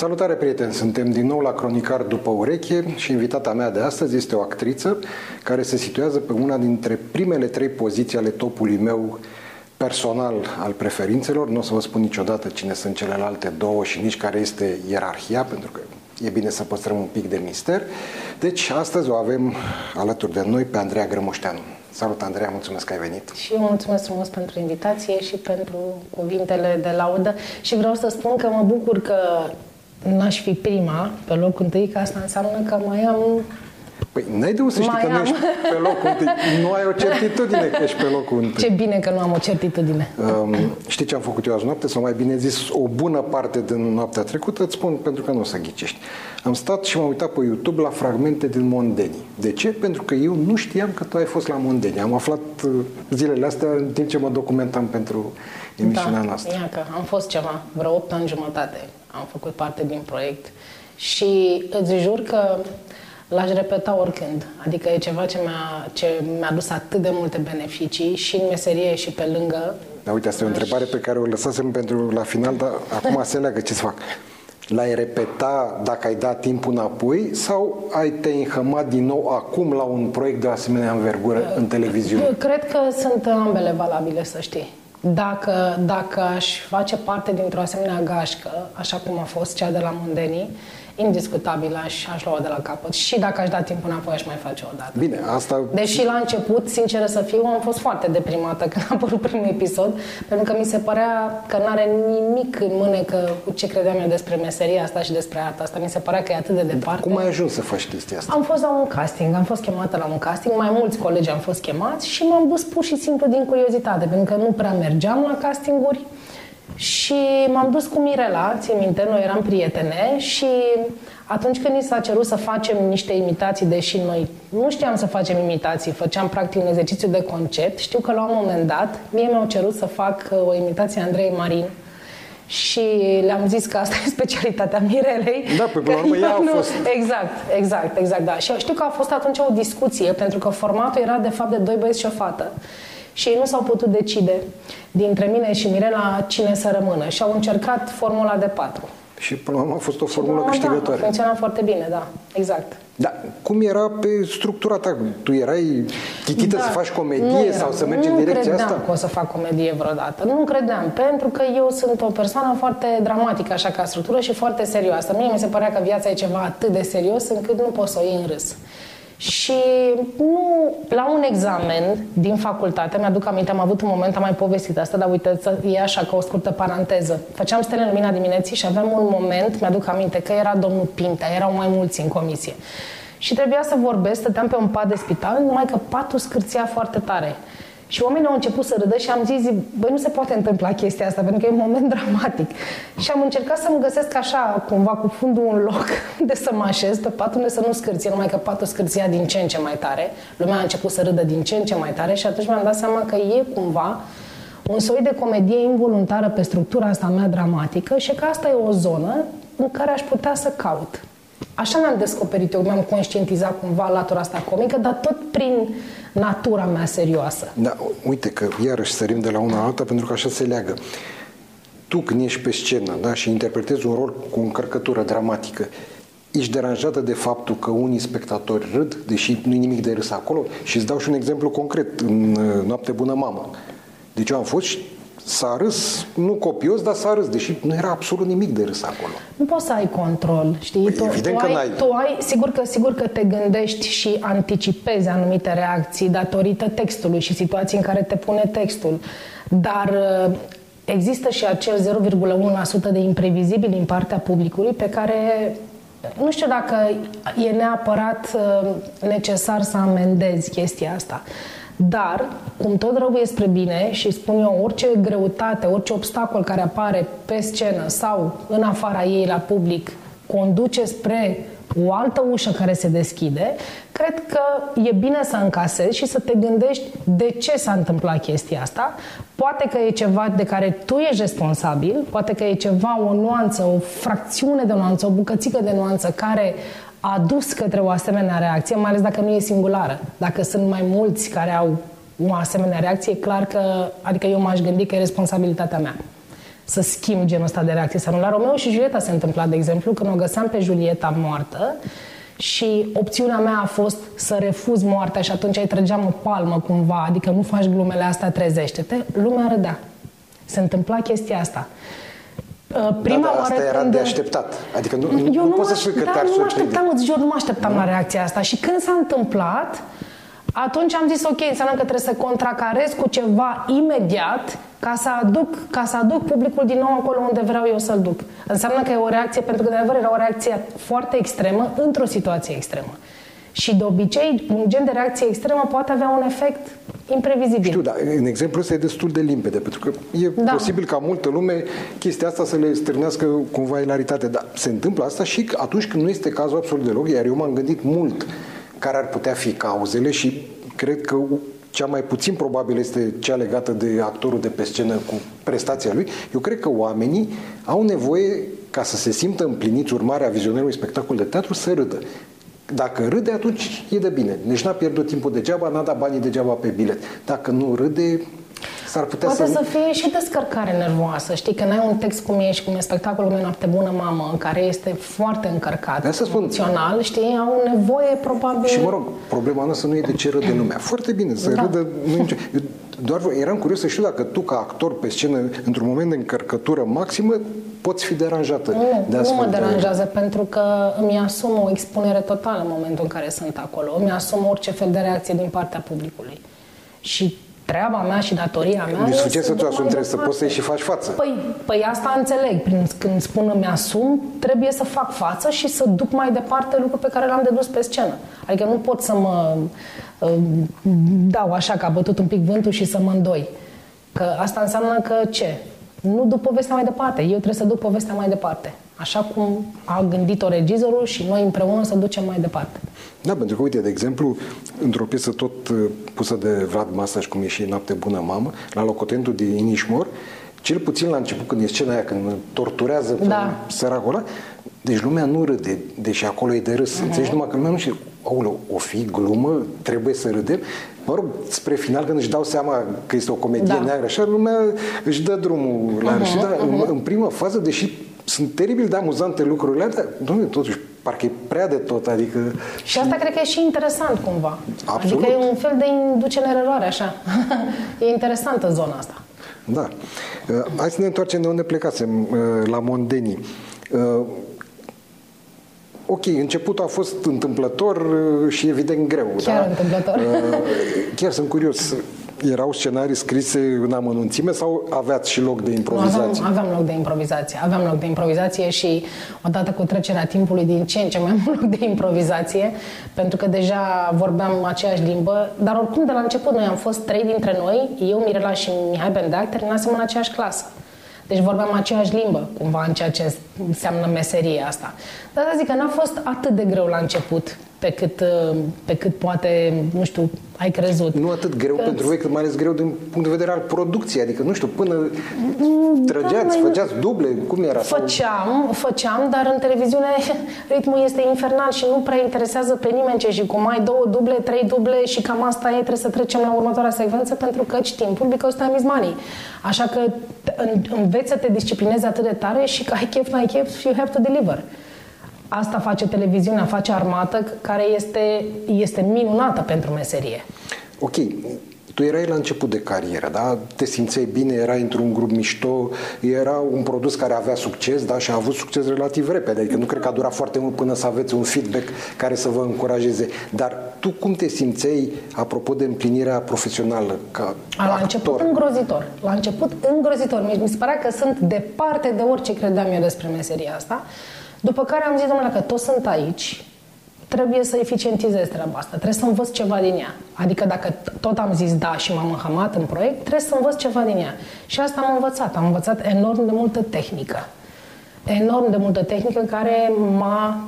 Salutare prieteni, suntem din nou la Cronicar după ureche și invitata mea de astăzi este o actriță care se situează pe una dintre primele trei poziții ale topului meu personal al preferințelor. Nu o să vă spun niciodată cine sunt celelalte două și nici care este ierarhia, pentru că e bine să păstrăm un pic de mister. Deci, astăzi o avem alături de noi pe Andreea Grămușteanu. Salut, Andreea, mulțumesc că ai venit. Și eu mulțumesc frumos pentru invitație și pentru cuvintele de laudă și vreau să spun că mă bucur că n-aș fi prima pe locul întâi, că asta înseamnă că mai am Păi n-ai de unde să știi că nu ești pe locul întâi. Nu ai o certitudine că ești pe locul întâi. Ce bine că nu am o certitudine. Um, știi ce am făcut eu azi noapte? Sau mai bine zis, o bună parte din noaptea trecută, îți spun pentru că nu o să ghicești. Am stat și m-am uitat pe YouTube la fragmente din Mondeni. De ce? Pentru că eu nu știam că tu ai fost la Mondeni. Am aflat uh, zilele astea în timp ce mă documentam pentru emisiunea da, noastră. Ia că am fost ceva, vreo 8 ani jumătate am făcut parte din proiect și îți jur că l-aș repeta oricând. Adică e ceva ce mi-a, ce mi-a dus atât de multe beneficii și în meserie și pe lângă. Da, uite, asta e o întrebare pe care o lăsasem pentru la final, dar acum se leagă ce să fac. L-ai repeta dacă ai dat timpul înapoi sau ai te înhămat din nou acum la un proiect de asemenea învergură în televiziune? Cred că sunt ambele valabile, să știi. Dacă, dacă aș face parte dintr-o asemenea gașcă, așa cum a fost cea de la Mundenii, indiscutabil aș, aș lua de la capăt. Și dacă aș da timp înapoi, aș mai face o dată. Bine, asta... Deși la început, sinceră să fiu, am fost foarte deprimată când a apărut primul episod, pentru că mi se părea că nu are nimic în mânecă cu ce credeam eu despre meseria asta și despre arta asta. Mi se părea că e atât de departe. Cum ai ajuns să faci chestia asta? Am fost la un casting, am fost chemată la un casting, mai mulți colegi am fost chemați și m-am dus pur și simplu din curiozitate, pentru că nu prea mergeam la castinguri. Și m-am dus cu Mirela, țin minte, noi eram prietene și atunci când ni s-a cerut să facem niște imitații, deși noi nu știam să facem imitații, făceam practic un exercițiu de concept, știu că la un moment dat mie mi-au cerut să fac uh, o imitație a Andrei Marin și le-am zis că asta e specialitatea Mirelei. Da, pe până la urmă ea a fost. Exact, exact, exact, da. Și știu că a fost atunci o discuție, pentru că formatul era de fapt de doi băieți și o fată și ei nu s-au putut decide dintre mine și Mirela cine să rămână și au încercat formula de patru. Și până la urmă a fost o formulă da, câștigătoare. Da, funcționa foarte bine, da, exact. Da, cum era pe structura ta? Tu erai chitită da, să faci comedie eram, sau să mergi în direcția asta? Nu credeam că o să fac comedie vreodată. Nu credeam, pentru că eu sunt o persoană foarte dramatică, așa ca structură și foarte serioasă. Mie mi se părea că viața e ceva atât de serios încât nu poți să o iei în râs. Și nu, la un examen din facultate, mi-aduc aminte, am avut un moment, am mai povestit asta, dar uite, e așa ca o scurtă paranteză. Făceam stele în lumina dimineții și aveam un moment, mi-aduc aminte, că era domnul Pinta, erau mai mulți în comisie. Și trebuia să vorbesc, stăteam pe un pat de spital, numai că patul scârția foarte tare. Și oamenii au început să râdă și am zis, băi, nu se poate întâmpla chestia asta, pentru că e un moment dramatic. Și am încercat să-mi găsesc așa, cumva, cu fundul un loc de să mă așez pe pat unde să nu scârție, numai că patul scârția din ce în ce mai tare. Lumea a început să râdă din ce în ce mai tare și atunci mi-am dat seama că e cumva un soi de comedie involuntară pe structura asta mea dramatică și că asta e o zonă în care aș putea să caut. Așa mi-am descoperit eu, mi-am conștientizat cumva latura asta comică, dar tot prin natura mea serioasă. Da, uite că iarăși sărim de la una la alta pentru că așa se leagă. Tu când ești pe scenă da, și interpretezi un rol cu o încărcătură dramatică, ești deranjată de faptul că unii spectatori râd, deși nu-i nimic de râs acolo? Și îți dau și un exemplu concret. În uh, Noapte Bună Mamă. Deci eu am fost și s-a râs, nu copios, dar s-a râs, deși nu era absolut nimic de râs acolo. Nu poți să ai control, știi? Păi, tu, evident tu, că ai, ai, tu ai, sigur că, sigur că te gândești și anticipezi anumite reacții datorită textului și situații în care te pune textul. Dar uh, există și acel 0,1% de imprevizibil din partea publicului pe care nu știu dacă e neapărat uh, necesar să amendezi chestia asta. Dar, cum tot rău e spre bine și spun eu, orice greutate, orice obstacol care apare pe scenă sau în afara ei la public conduce spre o altă ușă care se deschide, cred că e bine să încasezi și să te gândești de ce s-a întâmplat chestia asta. Poate că e ceva de care tu ești responsabil, poate că e ceva, o nuanță, o fracțiune de nuanță, o bucățică de nuanță care a dus către o asemenea reacție, mai ales dacă nu e singulară. Dacă sunt mai mulți care au o asemenea reacție, e clar că, adică eu m-aș gândi că e responsabilitatea mea să schimb genul ăsta de reacție. Sau nu, la Romeo și Julieta se întâmpla, de exemplu, când o găseam pe Julieta moartă și opțiunea mea a fost să refuz moartea și atunci îi trăgeam o palmă cumva, adică nu faci glumele astea, trezește-te, lumea râdea. Se întâmpla chestia asta. Uh, prima da, da, asta oară era când... de așteptat. Adică nu, eu nu, nu poți să spui că da, te-ar nu mă așteptam, îți jur, nu mă așteptam da. la reacția asta. Și când s-a întâmplat, atunci am zis, ok, înseamnă că trebuie să contracarez cu ceva imediat ca să, aduc, ca să aduc publicul din nou acolo unde vreau eu să-l duc. Înseamnă că e o reacție, pentru că de adevăr era o reacție foarte extremă într-o situație extremă. Și de obicei, un gen de reacție extremă poate avea un efect imprevizibil. Știu, dar în exemplu ăsta e destul de limpede, pentru că e da. posibil ca multă lume chestia asta să le stârnească cumva ilaritate, dar se întâmplă asta și atunci când nu este cazul absolut deloc, iar eu m-am gândit mult care ar putea fi cauzele și cred că cea mai puțin probabil este cea legată de actorul de pe scenă cu prestația lui. Eu cred că oamenii au nevoie ca să se simtă împliniți urmarea vizionărului spectacol de teatru să râdă. Dacă râde, atunci e de bine. Deci n-a pierdut timpul degeaba, n-a dat banii degeaba pe bilet. Dacă nu râde, s-ar putea Poate să... să fie și descărcare nervoasă. Știi, că n-ai un text cum e și cum e spectacolul meu Noapte Bună Mamă, în care este foarte încărcat de să spun. emoțional, știi, au nevoie probabil... Și mă rog, problema noastră nu e de ce râde lumea. Foarte bine, să da. râdă... Nu nicio... Eu doar eram curios să știu dacă tu, ca actor pe scenă, într-un moment de încărcătură maximă, poți fi deranjată. Nu, de nu mă deranjează, de... pentru că îmi asum o expunere totală în momentul în care sunt acolo. Îmi asum orice fel de reacție din partea publicului. Și treaba mea și datoria mea... Nu suficient să tu asumi, trebuie să poți să și faci față. Păi, păi asta înțeleg. Prin, când spun îmi asum, trebuie să fac față și să duc mai departe lucruri pe care le-am dedus pe scenă. Adică nu pot să mă uh, dau așa că a bătut un pic vântul și să mă îndoi. Că asta înseamnă că ce? Nu duc povestea mai departe. Eu trebuie să duc povestea mai departe. Așa cum a gândit-o regizorul și noi împreună să ducem mai departe. Da, pentru că, uite, de exemplu, într-o piesă tot uh, pusă de Vlad Masaj, cum e și Noapte Bună Mamă, la locotentul din Inișmor, cel puțin la început, când e scena aia, când torturează da. săracul ăla, deci lumea nu râde, deși acolo e de râs. Uh-huh. Înțelegi numai că lumea nu știe, aulă, o fi glumă, trebuie să râdem. Mă rog, spre final, când își dau seama că este o comedie da. neagră, așa, lumea își dă drumul la uh-huh, râs. Uh-huh. Dar, în, în prima fază, deși sunt teribil de amuzante lucrurile dar, domnule, totuși, parcă e prea de tot, adică... Și asta cred că e și interesant, cumva. Absolut. Adică e un fel de inducere în eroare, așa. e interesantă zona asta. Da. Uh, hai să ne întoarcem de unde plecasem, uh, la Mondeni. Uh, ok, începutul a fost întâmplător și evident greu. Chiar da? întâmplător. Chiar sunt curios erau scenarii scrise în amănunțime sau aveați și loc de improvizație? Nu, aveam, aveam loc de improvizație. Aveam loc de improvizație și odată cu trecerea timpului din ce în ce mai mult loc de improvizație, pentru că deja vorbeam aceeași limbă, dar oricum de la început noi am fost trei dintre noi, eu, Mirela și Mihai Bendeac, terminasem în aceeași clasă. Deci vorbeam aceeași limbă, cumva, în ceea ce înseamnă meseria asta. Dar zic că n-a fost atât de greu la început pe cât, uh, pe cât poate, nu știu, ai crezut. Nu atât greu că pentru voi, cât mai ales greu din punct de vedere al producției. Adică, nu știu, până da, trăgeați, da, făceați duble, cum era? Făceam, făceam, dar în televiziune ritmul este infernal și nu prea interesează pe nimeni ce și cum ai două duble, trei duble și cam asta e, trebuie să trecem la următoarea secvență pentru că timpul because time is money. Așa că înveți să te disciplinezi atât de tare și că ai chef, n-ai chef, you have to deliver. Asta face televiziunea, face armată, care este, este minunată pentru meserie. Ok, tu erai la început de carieră, da? Te simțeai bine, erai într-un grup mișto, era un produs care avea succes, da? Și a avut succes relativ repede, adică nu cred că a durat foarte mult până să aveți un feedback care să vă încurajeze. Dar tu cum te simțeai, apropo de împlinirea profesională ca La actor? început îngrozitor. La început îngrozitor. Mi se părea că sunt departe de orice credeam eu despre meseria asta. După care am zis, domnule, că toți sunt aici, trebuie să eficientizez treaba asta, trebuie să învăț ceva din ea. Adică dacă tot am zis da și m-am înhamat în proiect, trebuie să învăț ceva din ea. Și asta am învățat. Am învățat enorm de multă tehnică. Enorm de multă tehnică care m-a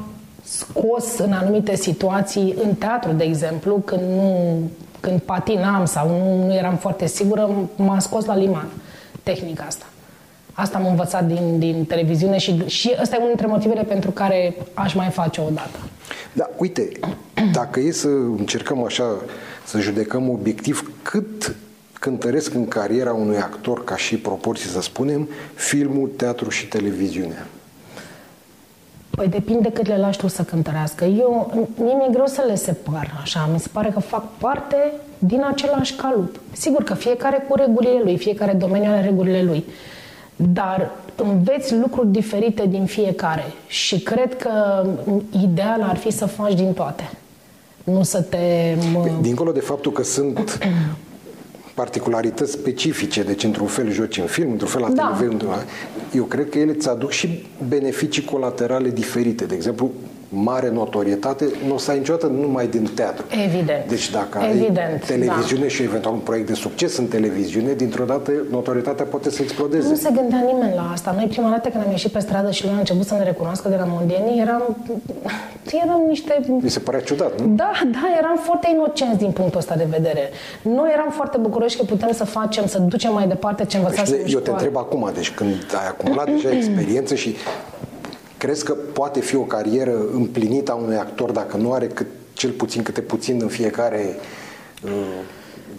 scos în anumite situații, în teatru, de exemplu, când, nu, când patinam sau nu, nu eram foarte sigură, m-a scos la liman tehnica asta. Asta am învățat din, din televiziune și, și ăsta e unul dintre motivele pentru care aș mai face o dată. Da, uite, dacă e să încercăm așa să judecăm obiectiv, cât cântăresc în cariera unui actor, ca și proporții să spunem, filmul, teatru și televiziunea? Păi depinde cât le lași tu să cântărească. Eu, mie mi-e greu să le separ, așa. Mi se pare că fac parte din același calup. Sigur că fiecare cu regulile lui, fiecare domeniu are regulile lui. Dar înveți lucruri diferite din fiecare și cred că ideal ar fi să faci din toate. Nu să te... Mă... Dincolo de faptul că sunt particularități specifice, deci într-un fel joci în film, într-un fel la da. televiziune, eu cred că ele îți aduc și beneficii colaterale diferite. De exemplu, mare notorietate nu o să ai niciodată numai din teatru. Evident. Deci dacă Evident, ai televiziune da. și eventual un proiect de succes în televiziune, dintr-o dată notorietatea poate să explodeze. Nu se gândea nimeni la asta. Noi prima dată când am ieșit pe stradă și lumea a început să ne recunoască de la mondieni, eram, eram niște... Mi se părea ciudat, nu? Da, da, eram foarte inocenți din punctul ăsta de vedere. Noi eram foarte bucuroși că putem să facem, să ducem mai departe ce învățați păi, Eu te întreb acum, deci când ai acumulat deja experiență și Crezi că poate fi o carieră împlinită a unui actor dacă nu are cât, cel puțin câte puțin în fiecare uh,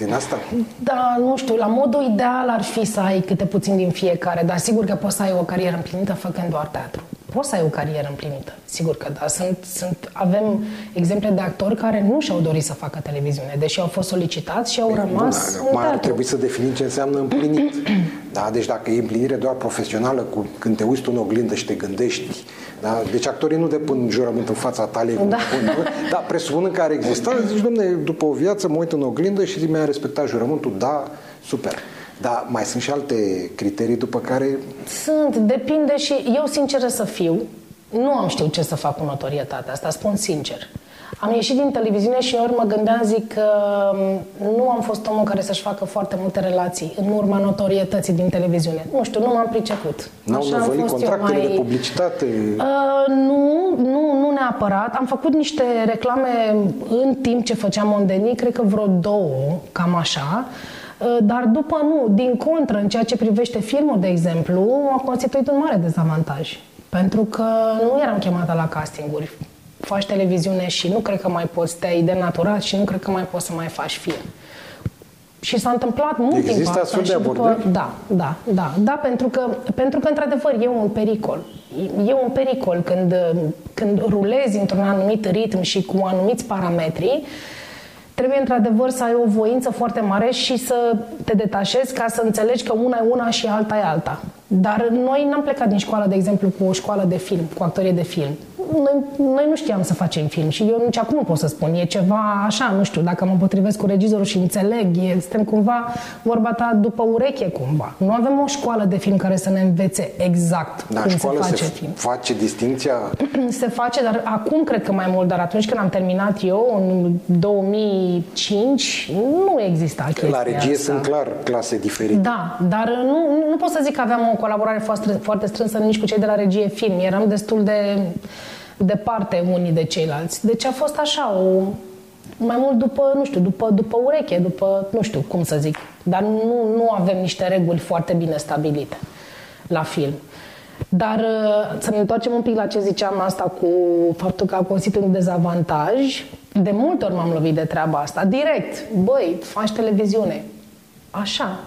din asta? Da, nu știu, la modul ideal ar fi să ai câte puțin din fiecare, dar sigur că poți să ai o carieră împlinită făcând doar teatru poți să ai o carieră împlinită. Sigur că da. Sunt, sunt, avem exemple de actori care nu și-au dorit să facă televiziune, deși au fost solicitați și au rămas Bun, Acum ar trebui să definim ce înseamnă împlinit. da? Deci dacă e împlinire doar profesională, cu, când te uiți tu în oglindă și te gândești da? Deci actorii nu depun jurământ în fața talei. Da. Pun, da, presupunând că ar exista, zici, domne, după o viață mă uit în oglindă și zic, mi-a respectat jurământul, da, super. Dar mai sunt și alte criterii după care... Sunt, depinde și eu sinceră să fiu, nu am știut ce să fac cu notorietatea asta, spun sincer. Am ieșit din televiziune și ori mă gândeam, zic că mm, nu am fost omul care să-și facă foarte multe relații în urma notorietății din televiziune. Nu știu, nu m-am priceput. N-au năvălit contractele mai... de publicitate? Uh, nu, nu, nu neapărat. Am făcut niște reclame în timp ce făceam Mondeni, cred că vreo două, cam așa. Uh, dar după nu, din contră, în ceea ce privește filmul, de exemplu, a constituit un mare dezavantaj. Pentru că nu eram chemată la castinguri. Faci televiziune și nu cred că mai poți, te-ai denaturat și nu cred că mai poți să mai faci film. Și s-a întâmplat mult Există timp asta astfel de abordări? După, da, da, da, da, pentru că, pentru că într-adevăr e un pericol. E un pericol când, când rulezi într-un anumit ritm și cu anumiți parametri, uh, trebuie într-adevăr să ai o voință foarte mare și să te detașezi ca să înțelegi că una e una și alta e alta. Dar noi n-am plecat din școală, de exemplu, cu o școală de film, cu actorie de film noi, noi nu știam să facem film și eu nici acum nu pot să spun. E ceva așa, nu știu, dacă mă potrivesc cu regizorul și înțeleg, e, suntem cumva vorba ta după ureche cumva. Nu avem o școală de film care să ne învețe exact da, cum se face se film. face distinția? se face, dar acum cred că mai mult, dar atunci când am terminat eu, în 2005, nu exista chestia La regie asta. sunt clar clase diferite. Da, dar nu, nu pot să zic că aveam o colaborare foarte, foarte strânsă nici cu cei de la regie film. Eram destul de departe unii de ceilalți. Deci a fost așa, o, mai mult după, nu știu, după, după ureche, după, nu știu cum să zic. Dar nu, nu avem niște reguli foarte bine stabilite la film. Dar uh, să ne întoarcem un pic la ce ziceam asta cu faptul că a constituit un dezavantaj. De multe ori m-am lovit de treaba asta, direct. Băi, faci televiziune. Așa,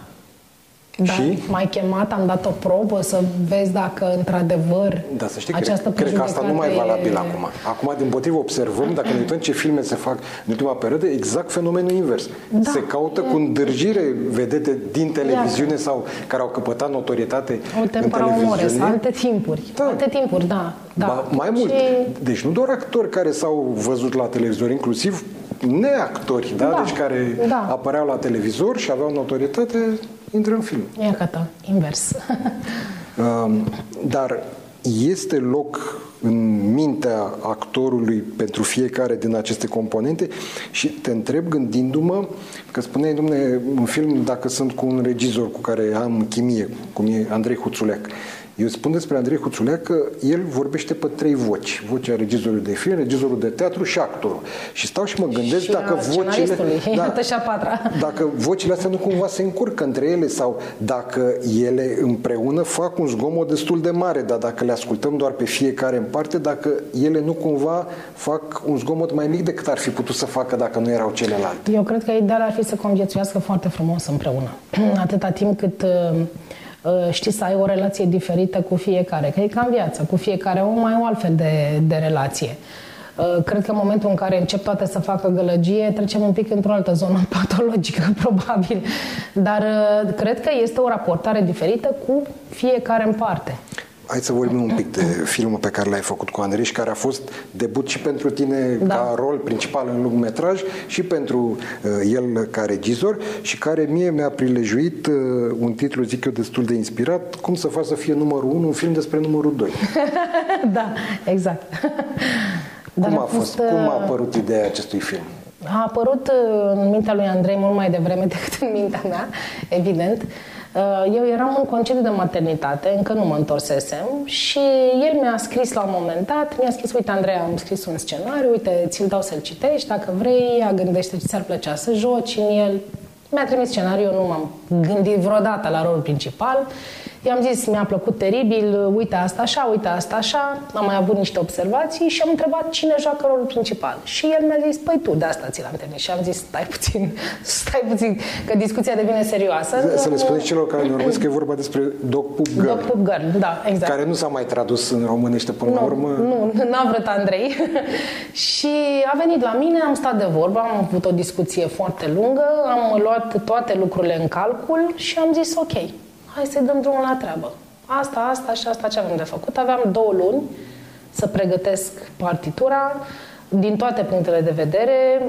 da, și? mai chemat, am dat o probă să vezi dacă într-adevăr da, să știi, această cred, cred că asta nu mai e valabil acum. Acum, din motiv, observăm, dacă ne uităm ce filme se fac în ultima perioadă, exact fenomenul invers. Da. Se caută cu îndârjire vedete din televiziune Iată. sau care au căpătat notorietate Uite, în televiziune. alte timpuri. Da. Alte timpuri, da. da. Ba, mai mult. Și... Deci nu doar actori care s-au văzut la televizor, inclusiv neactori, da? da? Deci care da. apăreau la televizor și aveau notorietate, intră în film. Ia gata, invers. Dar este loc în mintea actorului pentru fiecare din aceste componente și te întreb gândindu-mă că spuneai, domne, în film, dacă sunt cu un regizor cu care am chimie, cum e Andrei Huțuleac, Eu spun despre Andrei Huțulea că el vorbește pe trei voci. Vocea regizorului de film, regizorul de teatru și actorul. Și stau și mă gândesc și dacă vocile... Da, și a patra. Dacă vocile astea nu cumva se încurcă între ele sau dacă ele împreună fac un zgomot destul de mare, dar dacă le ascultăm doar pe fiecare în parte, dacă ele nu cumva fac un zgomot mai mic decât ar fi putut să facă dacă nu erau celelalte. Eu cred că ideal ar fi să conviețuiască foarte frumos împreună. Atâta timp cât uh, uh, știți să ai o relație diferită cu fiecare, că e ca în viață, cu fiecare om mai o altfel de, de relație. Uh, cred că în momentul în care încep toate să facă gălăgie, trecem un pic într-o altă zonă patologică, probabil. Dar cred că este o raportare diferită cu fiecare în parte. Hai să vorbim un pic de filmul pe care l-ai făcut cu Andrei și care a fost debut și pentru tine da. ca rol principal în lungmetraj și pentru uh, el ca regizor și care mie mi-a prilejuit uh, un titlu, zic eu, destul de inspirat, cum să faci să fie numărul 1 un film despre numărul 2. da, exact. Cum a, a fost, fost, cum a uh, apărut ideea acestui film? A apărut uh, în mintea lui Andrei mult mai devreme decât în mintea mea, evident. Uh, Uh, eu eram în concediu de maternitate, încă nu mă întorsesem și el mi-a scris la un moment dat, mi-a scris, uite Andreea, am scris un scenariu, uite, ți-l dau să-l citești, dacă vrei, a gândește ce ți-ar plăcea să joci în el. Mi-a trimis scenariul, nu m-am gândit vreodată la rolul principal I-am zis, mi-a plăcut teribil, uite asta așa, uite asta așa, am mai avut niște observații și am întrebat cine joacă rolul principal. Și el mi-a zis, păi tu, de asta ți l-am trimis. Și am zis, stai puțin, stai puțin, că discuția devine serioasă. Să le spuneți celor care ne urmesc că e vorba despre Dog Poop Girl. Dog Poop Girl, da, exact. Care nu s-a mai tradus în românește până nu, la urmă. Nu, n-a vrut Andrei. și a venit la mine, am stat de vorbă, am avut o discuție foarte lungă, am luat toate lucrurile în calcul și am zis, ok, hai să-i dăm drumul la treabă. Asta, asta și asta ce avem de făcut. Aveam două luni să pregătesc partitura din toate punctele de vedere,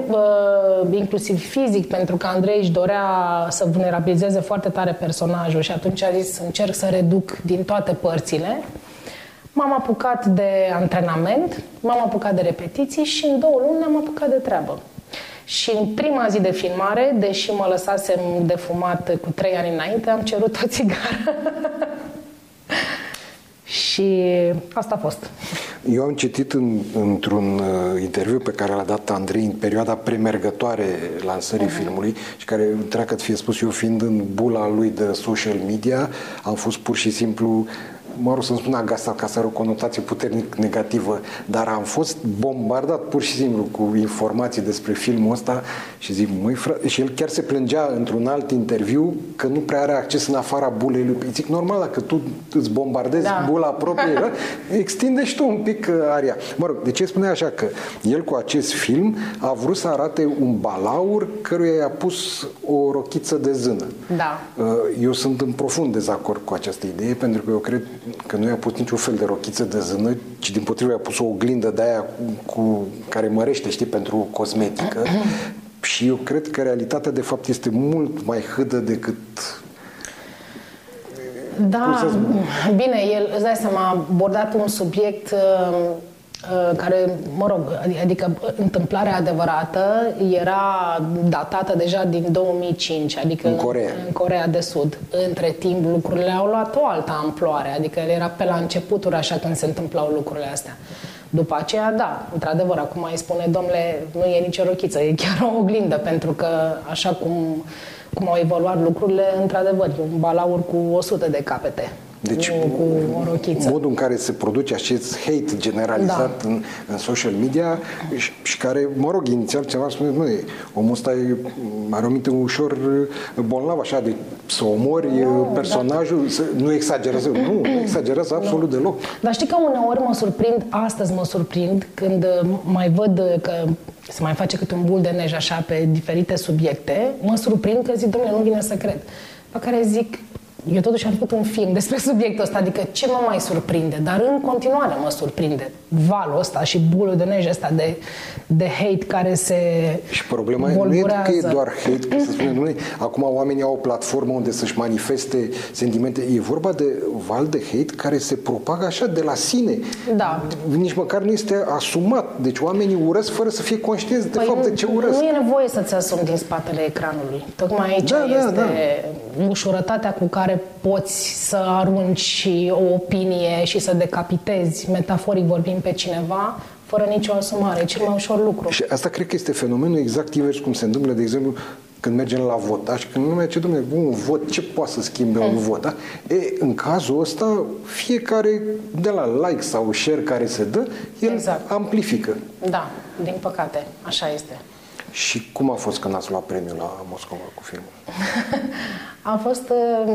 inclusiv fizic, pentru că Andrei își dorea să vulnerabilizeze foarte tare personajul și atunci a zis încerc să reduc din toate părțile. M-am apucat de antrenament, m-am apucat de repetiții și în două luni ne-am apucat de treabă. Și în prima zi de filmare, deși mă lăsasem de fumat cu trei ani înainte, am cerut o țigară. și asta a fost. Eu am citit în, într-un uh, interviu pe care l-a dat Andrei în perioada premergătoare lansării uh-huh. filmului și care, treacă fie spus eu, fiind în bula lui de social media, am fost pur și simplu mă rog să-mi spun agasat ca să are o conotație puternic negativă, dar am fost bombardat pur și simplu cu informații despre filmul ăsta și zic, măi, frate, și el chiar se plângea într-un alt interviu că nu prea are acces în afara bulei lui. Zic, normal, dacă tu îți bombardezi da. bula proprie, da? extinde și tu un pic uh, aria. Mă rog, de ce spune așa? Că el cu acest film a vrut să arate un balaur căruia i-a pus o rochiță de zână. Da. Uh, eu sunt în profund dezacord cu această idee, pentru că eu cred că nu i-a pus niciun fel de rochiță de zână, ci din potrivă i-a pus o oglindă de aia cu, cu, care mărește, știi, pentru cosmetică. Și eu cred că realitatea, de fapt, este mult mai hâdă decât da, bine, el, îți dai seama, a abordat un subiect uh, Uh, care, mă rog, adică întâmplarea adevărată era datată deja din 2005, adică în Corea. în Corea de Sud. Între timp lucrurile au luat o altă amploare, adică era pe la începuturi așa când se întâmplau lucrurile astea. După aceea, da, într-adevăr, acum îi spune, domnule, nu e nicio rochiță, e chiar o oglindă, pentru că așa cum, cum au evoluat lucrurile, într-adevăr, e un balaur cu 100 de capete. Deci, nu cu o rochiță. modul în care se produce acest hate generalizat da. în, în social media și, și care, mă rog, inițial ceva spune, nu, omul ăsta e, are o minte ușor bolnav, așa, de să omori no, da. personajul, da. să, nu exagerează, nu, nu exagerează absolut no. deloc. Dar știi că uneori mă surprind, astăzi mă surprind, când mai văd că se mai face câte un bul de nej așa pe diferite subiecte, mă surprind că zic, domnule, nu vine să cred. Pe care zic, eu totuși am făcut un film despre subiectul ăsta, adică ce mă mai surprinde, dar în continuare mă surprinde valul ăsta și bulul de nej ăsta de, de hate care se Și problema nu e că e doar hate, că să spunem, nu acum oamenii au o platformă unde să-și manifeste sentimente, e vorba de val de hate care se propagă așa de la sine. Da. Nici măcar nu este asumat. Deci oamenii urăsc fără să fie conștienți de păi fapt de ce urăsc. Nu e nevoie să-ți asumi din spatele ecranului. Tocmai aici da, da este, da, da ușurătatea cu care poți să arunci o opinie și să decapitezi, metaforic vorbind, pe cineva, fără nicio asumare. E cel mai ușor lucru. Și asta cred că este fenomenul exact invers cum se întâmplă, de exemplu, când mergem la vot, da? și când lumea ce domnule, un vot, ce poate să schimbe un vot, da? E, în cazul ăsta, fiecare de la like sau share care se dă, el exact. amplifică. Da, din păcate, așa este. Și cum a fost când ați luat premiul la Moscova cu filmul? a fost uh,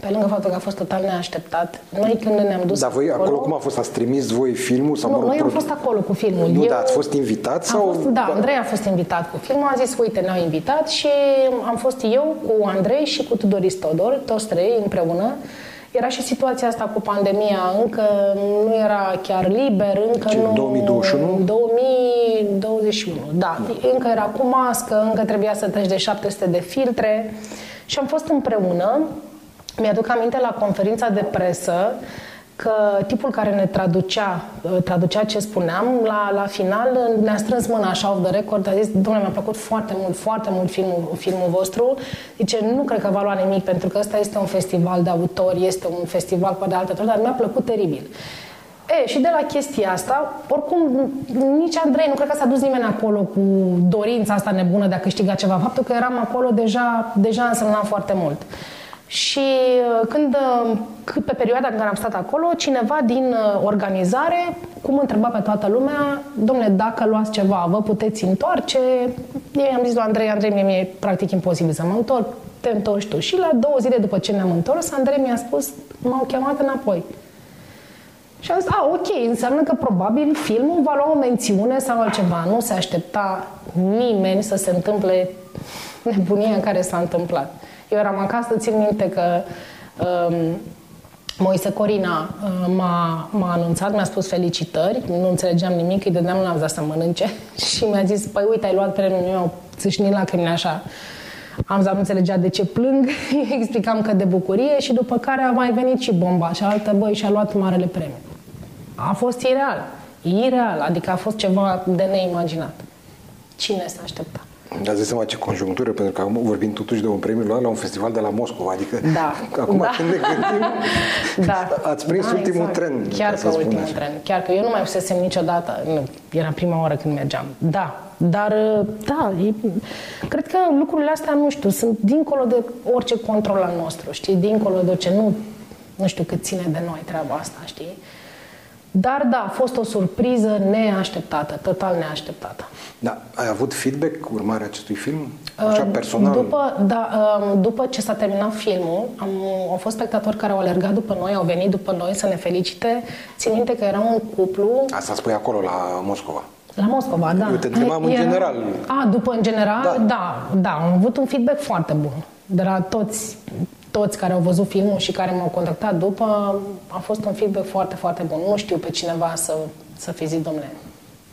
pe lângă faptul că a fost total neașteptat, noi când ne-am dus Dar voi acolo, acolo cum a fost? Ați trimis voi filmul? Sau nu, noi am fost acolo cu filmul. Nu, Eu, dar ați fost invitat? Sau... Fost, da, Andrei a fost invitat cu filmul, a zis, uite, ne-au invitat și am fost eu cu Andrei și cu Tudoris Todor, toți trei împreună. Era și situația asta cu pandemia, încă nu era chiar liber, încă Ce, nu... 2021? 2021, da. da. Încă era cu mască, încă trebuia să treci de 700 de filtre și am fost împreună mi-aduc aminte la conferința de presă că tipul care ne traducea, uh, traducea ce spuneam, la, la final ne-a strâns mâna așa off the record, a zis, domnule, mi-a plăcut foarte mult, foarte mult filmul, filmul vostru. Zice, nu cred că va lua nimic, pentru că ăsta este un festival de autori, este un festival pe de altă dar mi-a plăcut teribil. E, și de la chestia asta, oricum, nici Andrei, nu cred că s-a dus nimeni acolo cu dorința asta nebună de a câștiga ceva. Faptul că eram acolo deja, deja însemna foarte mult. Și uh, când, uh, pe perioada în care am stat acolo, cineva din uh, organizare, cum întreba pe toată lumea, domnule, dacă luați ceva, vă puteți întoarce? Eu am zis lui Andrei, Andrei, mie mi-e practic imposibil să mă întorc, te întorci tu. Și la două zile după ce ne-am întors, Andrei mi-a spus, m-au chemat înapoi. Și am zis, a, ok, înseamnă că probabil filmul va lua o mențiune sau altceva. Nu se aștepta nimeni să se întâmple nebunia în care s-a întâmplat. Eu eram acasă, țin minte că um, Moise Corina uh, m-a, m-a anunțat, mi-a spus felicitări, nu înțelegeam nimic, îi dădeam la avea să mănânce și mi-a zis, păi uite, ai luat premiul meu, țâșni lacrimile așa. Am zis, nu înțelegea de ce plâng, explicam că de bucurie și după care a mai venit și bomba și altă, băi, și-a luat marele premiu. A fost ireal, ireal, adică a fost ceva de neimaginat. Cine s-a așteptat? Dați seama ce conjunctură, pentru că acum vorbim totuși de un premiu luat la un festival de la Moscova, adică da. acum da. când ne gândim, da. ați prins da, ultimul exact. tren. Chiar că ultimul așa. tren. Chiar că eu nu mai fusesem niciodată, nu, era prima oară când mergeam. Da, dar, da, e, cred că lucrurile astea, nu știu, sunt dincolo de orice control al nostru, știi, dincolo de orice, nu, nu știu cât ține de noi treaba asta, știi? Dar da, a fost o surpriză neașteptată, total neașteptată. Da, ai avut feedback urmarea acestui film? Așa uh, personal? După, da, um, după ce s-a terminat filmul, am, au fost spectatori care au alergat după noi, au venit după noi să ne felicite. Țin minte că era un cuplu... Asta spui acolo, la Moscova. La Moscova, da. Eu te întrebam în general. A, după în general, da. da, da, am avut un feedback foarte bun de la toți toți care au văzut filmul și care m-au contactat după, a fost un feedback foarte, foarte bun. Nu știu pe cineva să, să fi zis, domnule,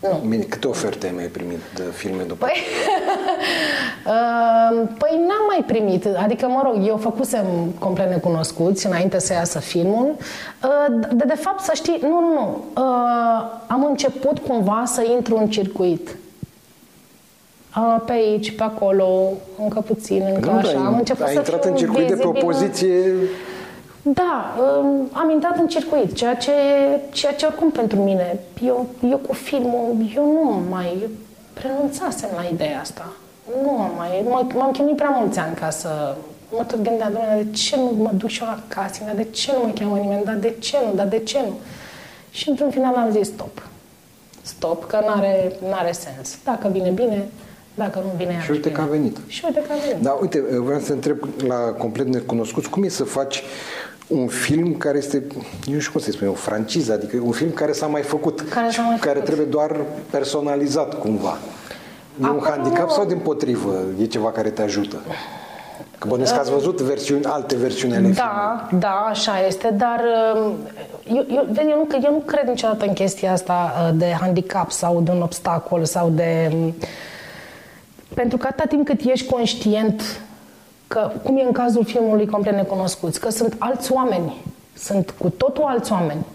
nu. Bine, câte oferte ai mai primit de filme după? Păi, uh, păi n-am mai primit. Adică, mă rog, eu făcusem complet necunoscuți înainte să iasă filmul. Uh, de, de fapt, să știi, nu, nu, nu. Uh, am început cumva să intru în circuit a, pe aici, pe acolo, încă puțin, încă nu, așa. Am început ai să intrat în circuit de pe o poziție... Da, um, am intrat în circuit, ceea ce, ceea ce oricum pentru mine, eu, eu cu filmul, eu nu mai renunțasem la ideea asta. Nu mai, m-am chinuit prea mulți ani ca să mă tot gândeam, doamne, de ce nu mă duc și eu acasă, de ce nu mă cheamă nimeni, dar de ce nu, dar de ce nu? Și într-un final am zis stop. Stop, că n-are, n-are sens. Dacă vine bine, dacă nu vine Și uite că a venit. Și uite că a venit. Da, uite, vreau să întreb la complet necunoscuți, cum e să faci un film care este, eu nu știu cum să spun, o franciză, adică un film care s-a mai făcut care, s-a mai care făcut. trebuie doar personalizat cumva. E Acum, un handicap sau din potrivă e ceva care te ajută? Că bănuiesc că ați văzut versiuni, alte versiuni ale Da, filmului. da, așa este, dar um, eu, eu, eu, nu, eu nu cred niciodată în chestia asta uh, de handicap sau de un obstacol sau de um, pentru că atâta timp cât ești conștient că, cum e în cazul filmului Complet Necunoscuți, că sunt alți oameni, sunt cu totul alți oameni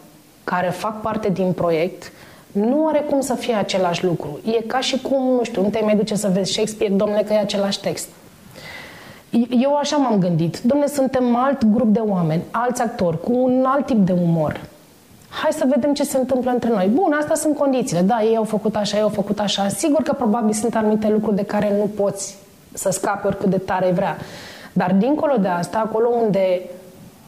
care fac parte din proiect, nu are cum să fie același lucru. E ca și cum, nu știu, nu te mai duce să vezi Shakespeare, domnule, că e același text. Eu așa m-am gândit. Domne, suntem alt grup de oameni, alți actori, cu un alt tip de umor. Hai să vedem ce se întâmplă între noi. Bun, astea sunt condițiile. Da, ei au făcut așa, ei au făcut așa. Sigur că probabil sunt anumite lucruri de care nu poți să scapi oricât de tare vrea. Dar dincolo de asta, acolo unde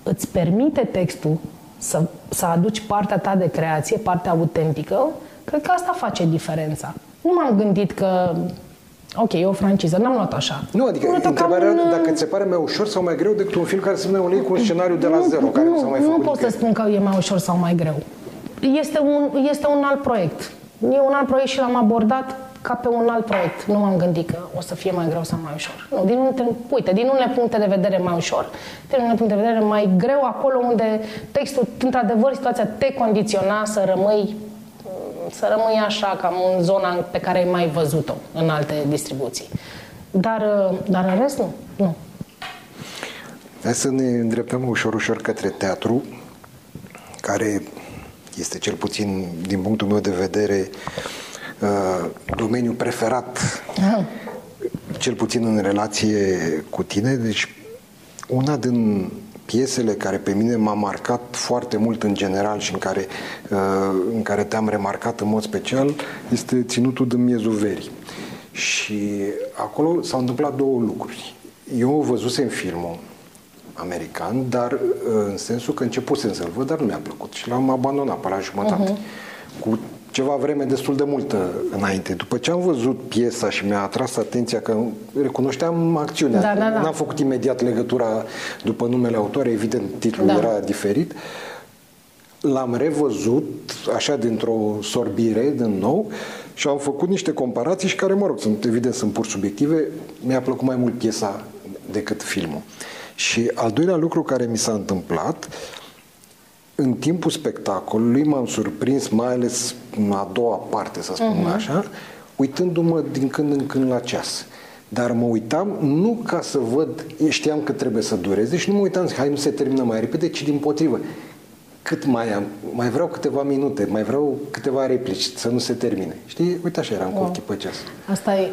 îți permite textul să, să aduci partea ta de creație, partea autentică, cred că asta face diferența. Nu m-am gândit că Ok, e o franciză, n-am luat așa. Nu, adică întrebarea un... dacă ți se pare mai ușor sau mai greu decât un film care se un cu un scenariu de la nu, zero, care nu, nu s-a mai făcut Nu pot să spun că e mai ușor sau mai greu. Este un, este un alt proiect. E un alt proiect și l-am abordat ca pe un alt proiect. Nu m-am gândit că o să fie mai greu sau mai ușor. Nu, din unele, uite, din unele puncte de vedere mai ușor, din unele puncte de vedere mai greu, acolo unde textul, într-adevăr, situația te condiționa să rămâi să rămâi așa, cam în zona pe care ai mai văzut-o în alte distribuții. Dar, dar în rest, nu. nu. Hai să ne îndreptăm ușor, ușor către teatru, care este cel puțin, din punctul meu de vedere, uh, domeniul preferat, Aha. cel puțin în relație cu tine. Deci, una din piesele care pe mine m-a marcat foarte mult în general și în care, uh, în care te-am remarcat în mod special este Ținutul de miezul verii. Și acolo s-au întâmplat două lucruri. Eu văzusem filmul american, dar uh, în sensul că începusem să-l văd, dar nu mi-a plăcut și l-am abandonat pe la jumătate. Uh-huh. Cu ceva vreme destul de multă înainte. După ce am văzut piesa și mi-a atras atenția că recunoșteam acțiunea, da, da, da. n-am făcut imediat legătura după numele autor, evident titlul da. era diferit, l-am revăzut așa dintr-o sorbire din nou și am făcut niște comparații și care, mă rog, sunt evident sunt pur subiective, mi-a plăcut mai mult piesa decât filmul. Și al doilea lucru care mi s-a întâmplat în timpul spectacolului m-am surprins, mai ales în a doua parte, să spun uh-huh. așa, uitându-mă din când în când la ceas. Dar mă uitam nu ca să văd, știam că trebuie să dureze și nu mă uitam, hai nu se termină mai repede, ci din potrivă. Cât mai am? Mai vreau câteva minute, mai vreau câteva replici, să nu se termine. Știi? Uite așa eram wow. cu ochii pe ceas. Asta e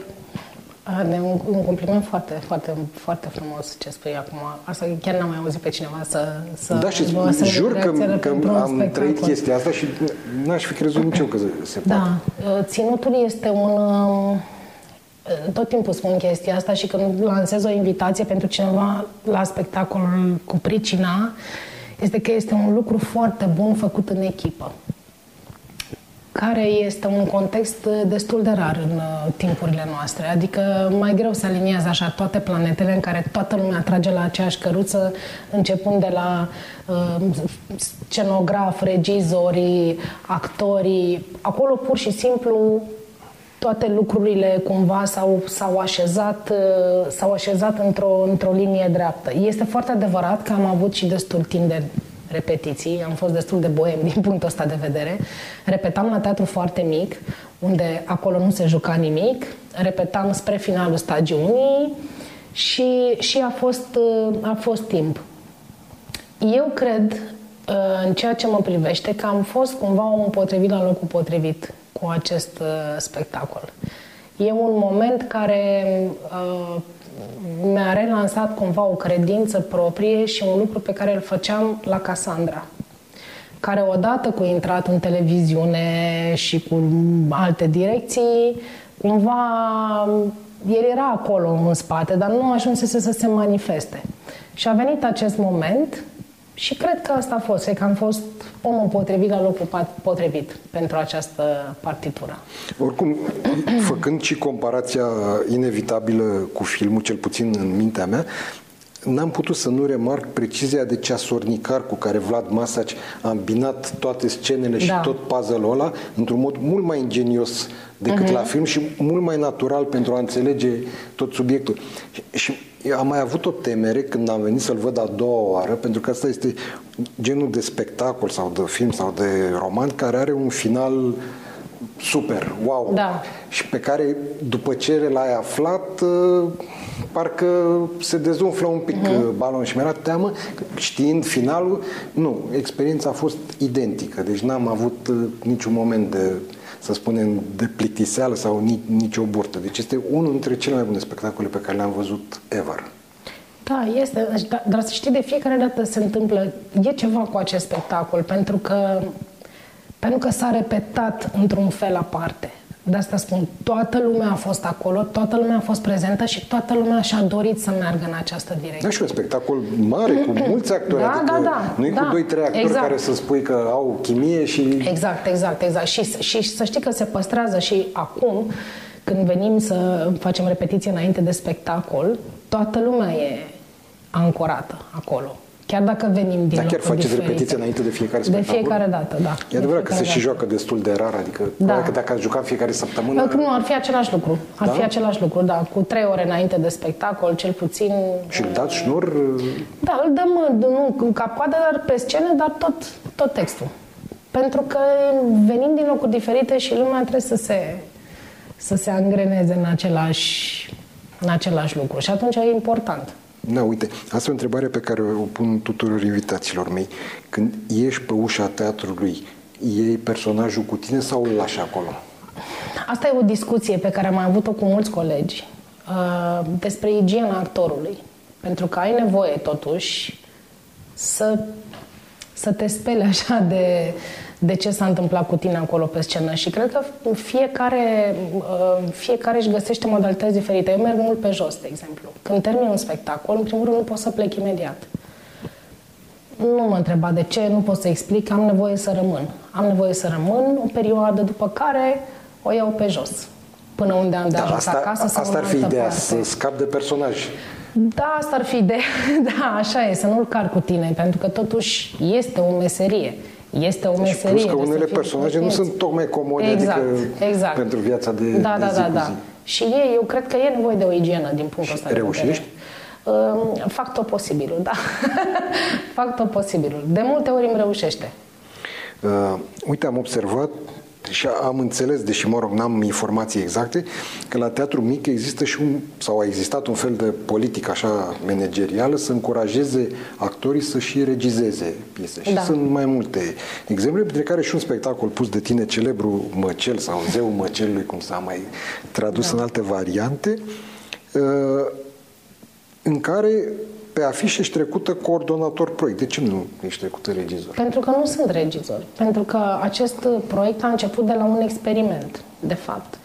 de un, un compliment foarte, foarte, foarte frumos ce spui acum. Asta chiar n-am mai auzit pe cineva să... să da, și să jur că, că am trăit chestia asta și n-aș fi crezut nici eu că se da. poate. Da. Ținutul este un... Um, tot timpul spun chestia asta și când lansez o invitație pentru cineva la spectacolul cu pricina, este că este un lucru foarte bun făcut în echipă care este un context destul de rar în uh, timpurile noastre. Adică mai greu să aliniezi așa toate planetele în care toată lumea trage la aceeași căruță, începând de la uh, scenograf, regizorii, actorii. Acolo pur și simplu toate lucrurile cumva s-au, s-au așezat, uh, s-au așezat într-o, într-o linie dreaptă. Este foarte adevărat că am avut și destul timp de repetiții, am fost destul de boem din punctul ăsta de vedere. Repetam la teatru foarte mic, unde acolo nu se juca nimic, repetam spre finalul stagiunii și, și a, fost, a fost timp. Eu cred, în ceea ce mă privește, că am fost cumva un potrivit la locul potrivit cu acest uh, spectacol. E un moment care uh, mi-a relansat cumva o credință proprie și un lucru pe care îl făceam la Cassandra care odată cu intrat în televiziune și cu alte direcții, cumva el era acolo în spate, dar nu ajunsese să se manifeste. Și a venit acest moment și cred că asta a fost, că am fost omul potrivit la locul potrivit pentru această partitură. Oricum, făcând și comparația inevitabilă cu filmul, cel puțin în mintea mea, n-am putut să nu remarc precizia de ceasornicar cu care Vlad Masaci a îmbinat toate scenele și da. tot puzzle-ul ăla într-un mod mult mai ingenios decât uh-huh. la film și mult mai natural pentru a înțelege tot subiectul. Și, și eu am mai avut o temere când am venit să-l văd a doua oară, pentru că asta este genul de spectacol sau de film sau de roman care are un final super, wow. Da. Și pe care, după ce l-ai aflat, uh, parcă se dezumflă un pic uh-huh. balon și mi-era teamă, știind finalul, nu, experiența a fost identică, deci n-am avut uh, niciun moment de să spunem, de plictiseală sau nici, nici o burtă. Deci este unul dintre cele mai bune spectacole pe care le-am văzut ever. Da, este. Deci, da, dar să știi, de fiecare dată se întâmplă, e ceva cu acest spectacol, pentru că, pentru că s-a repetat într-un fel aparte. De asta spun, toată lumea a fost acolo, toată lumea a fost prezentă și toată lumea și-a dorit să meargă în această direcție. Da, și un spectacol mare, cu mulți actori, Da, adică da, da, nu e da, cu doi, trei actori exact. care să spui că au chimie și... Exact, exact, exact. Și, și să știi că se păstrează și acum, când venim să facem repetiție înainte de spectacol, toată lumea e ancorată acolo. Chiar dacă venim din Dar chiar locuri faceți diferite. repetiție înainte de fiecare De spectacol? fiecare dată, da. E adevărat că se fiecare și joacă destul de rar, adică Da. da. că dacă ați jucat fiecare săptămână... dată. Nu, ar fi același lucru. Ar Da? fi același lucru, da. Cu trei ore înainte de spectacol, cel puțin... Și îl dați șnur, Da, îl dăm nu în cap-coadă, dar pe scenă, dar tot, tot textul. Pentru că venim din locuri diferite și lumea trebuie să se, să se angreneze în același, în același lucru. Și atunci e important. Da, uite, asta e o întrebare pe care o pun tuturor invitaților mei. Când ieși pe ușa teatrului, iei personajul cu tine sau îl lași acolo? Asta e o discuție pe care am mai avut-o cu mulți colegi uh, despre igiena actorului. Pentru că ai nevoie, totuși, să, să te speli așa de, de ce s-a întâmplat cu tine acolo pe scenă. Și cred că fiecare, uh, fiecare își găsește modalități diferite. Eu merg mult pe jos, de exemplu. Când termin un spectacol, în primul rând nu pot să plec imediat. Nu mă întreba de ce, nu pot să explic, am nevoie să rămân. Am nevoie să rămân o perioadă, după care o iau pe jos. Până unde am de ajuns asta, acasă sau asta în ar fi altă ideea, parte. să scap de personaj. Da, asta ar fi ideea. Da, așa e, să nu-l car cu tine, pentru că totuși este o meserie. Este o Și meserie. plus că trebuie să unele fii personaje nu conștienți. sunt tocmai comode, exact, adică exact. pentru viața de, da, de da, zi da, cu da. zi. Și e, eu cred că e nevoie de o igienă din punctul Și ăsta de reușești? vedere. Um, Fac tot posibilul, da. Fac tot posibilul. De multe ori îmi reușește. Uh, uite, am observat și am înțeles, deși, mă rog, n-am informații exacte, că la teatru mic există și un, sau a existat un fel de politică așa managerială să încurajeze actorii să și regizeze piese. Și Da. sunt mai multe exemple, printre care și un spectacol pus de tine, celebru Măcel sau Zeul Măcelului, cum s-a mai tradus Da. în alte variante, uh, în care pe afiș ești trecută coordonator proiect. De ce nu ești trecută regizor? Pentru că nu sunt regizor. Pentru că acest proiect a început de la un experiment, de fapt.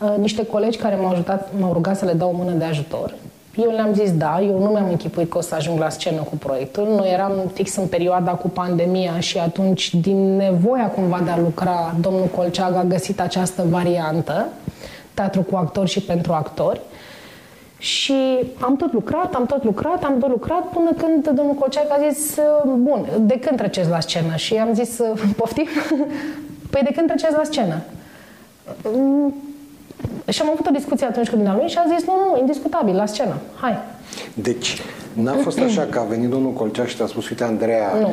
Uh, Niște colegi care m-au ajutat, m-au rugat să le dau o mână de ajutor. Eu le-am zis da, eu nu mi-am închipuit că o să ajung la scenă cu proiectul. Noi eram fix în perioada cu pandemia și atunci, din nevoia cumva de a lucra, domnul Colceag a găsit această variantă, teatru cu actori și pentru actori. Și am tot lucrat, am tot lucrat, am tot lucrat până când domnul Colceac a zis bun, de când treceți la scenă? Și am zis, poftim? Păi de când treceți la scenă? Mm, Și am avut o discuție atunci cu dumnealui și a zis, nu, nu, indiscutabil, la scenă, hai. Deci, n-a fost așa că a venit domnul Colcea și te-a spus, uite, Andreea, Nu.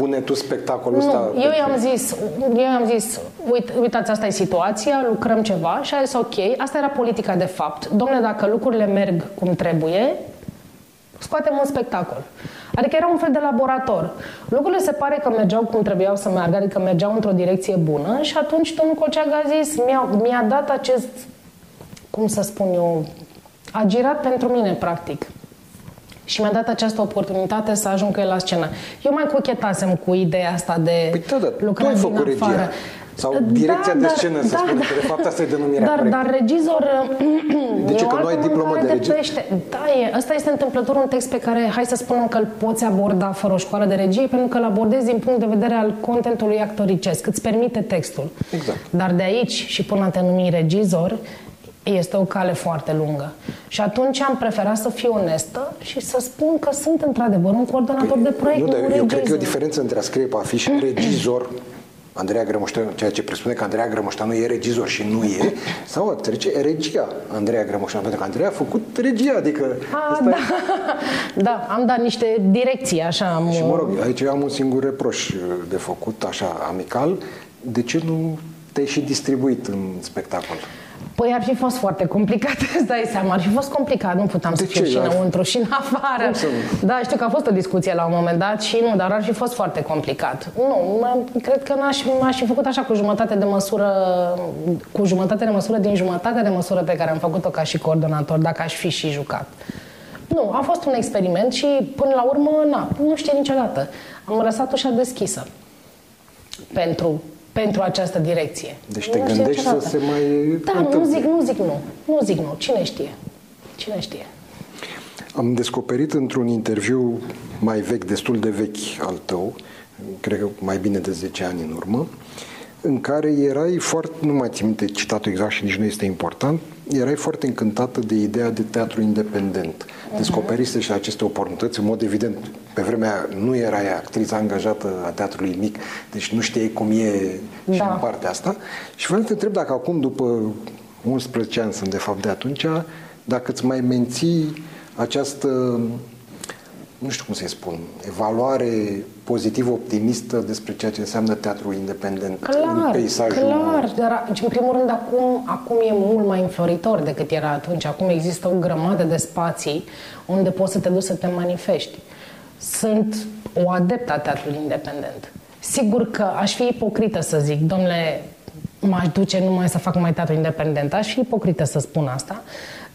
Pune tu spectacolul Nu, ăsta. eu i-am zis, eu i-am zis, uite, uitați, asta e situația, lucrăm ceva și a zis, ok, asta era politica de fapt. Domnule, dacă lucrurile merg cum trebuie, scoatem un spectacol. Adică era un fel de laborator. Lucrurile se pare că mergeau cum trebuiau să meargă, adică mergeau într-o direcție bună și atunci domnul Colceag a zis, mi-a, mi-a dat acest, cum să spun eu, a girat pentru mine, practic. Și mi-a dat această oportunitate să ajung cu el la scenă. Eu mai cochetasem cu ideea asta de Păi da, da, tu lucrat ai din făcut regia. afară. Sau direcția de scenă, să spunem, că de fapt asta e denumirea Dar, corectă. dar regizor De ce, e o că nu ai altă diplomă mâncare de regie? pește. Da, e. Ăsta este întâmplător un text pe care, hai să spunem că îl poți aborda fără o școală de regie, pentru că îl abordezi din punct de vedere al contentului actoricesc, îți permite textul. Exact. Dar de aici și până a te numi regizor, este o cale foarte lungă. Și atunci am preferat să fiu onestă și să spun că sunt într-adevăr un coordonator de proiect, Păi, nu, nu, dar un eu cred că e o regizor. diferență între a scrie pe afiș regizor, Andreea Grămoșteanu, ceea ce presupune că Andreea Grămoșteanu e regizor și nu e, sau a trece regia Andreea Grămoșteanu, pentru că Andreea a făcut regia, adică... A, asta da. e- da, am dat niște direcții, așa am... Și mă rog, aici eu am un singur reproș de făcut, așa, amical, de ce nu te-ai și distribuit în spectacol? Păi ar fi fost foarte complicat, îți dai seama, ar fi fost complicat, nu puteam De să fiu ce? și Ar- înăuntru și în afară. Cum să nu? Da, știu că a fost o discuție la un moment dat și nu, dar ar fi fost foarte complicat. Nu, m- cred că n-aș, m-aș fi făcut așa cu jumătate de măsură, cu jumătate de măsură din jumătate de măsură pe care am făcut-o ca și coordonator, dacă aș fi și jucat. Nu, a fost un experiment și până la urmă, na, nu știe niciodată. Am lăsat ușa deschisă pentru, pentru această direcție. Deci te nu gândești să se mai Da, întâmple. nu zic, nu zic nu. Nu zic nu. Cine știe? Cine știe? Am descoperit într-un interviu mai vechi, destul de vechi al tău, cred că mai bine de 10 ani în urmă, în care erai foarte, nu mai țin minte citatul exact și nici nu este important, erai foarte încântată de ideea de teatru independent. Uh-huh. Descoperise și aceste oportunități, în mod evident, pe vremea nu erai actrița angajată a teatrului mic, deci nu știai cum e da. și în partea asta. Și vreau să te întreb dacă acum, după 11 ani sunt de fapt de atunci, dacă îți mai menții această nu știu cum să-i spun, evaluare pozitiv-optimistă despre ceea ce înseamnă teatru independent clar, în peisajul Clar, dar în primul rând acum, acum e mult mai înfloritor decât era atunci. Acum există o grămadă de spații unde poți să te duci să te manifesti. Sunt o adeptă a teatrului independent. Sigur că aș fi ipocrită să zic, domnule, m-aș duce numai să fac mai teatru independent. Aș fi ipocrită să spun asta.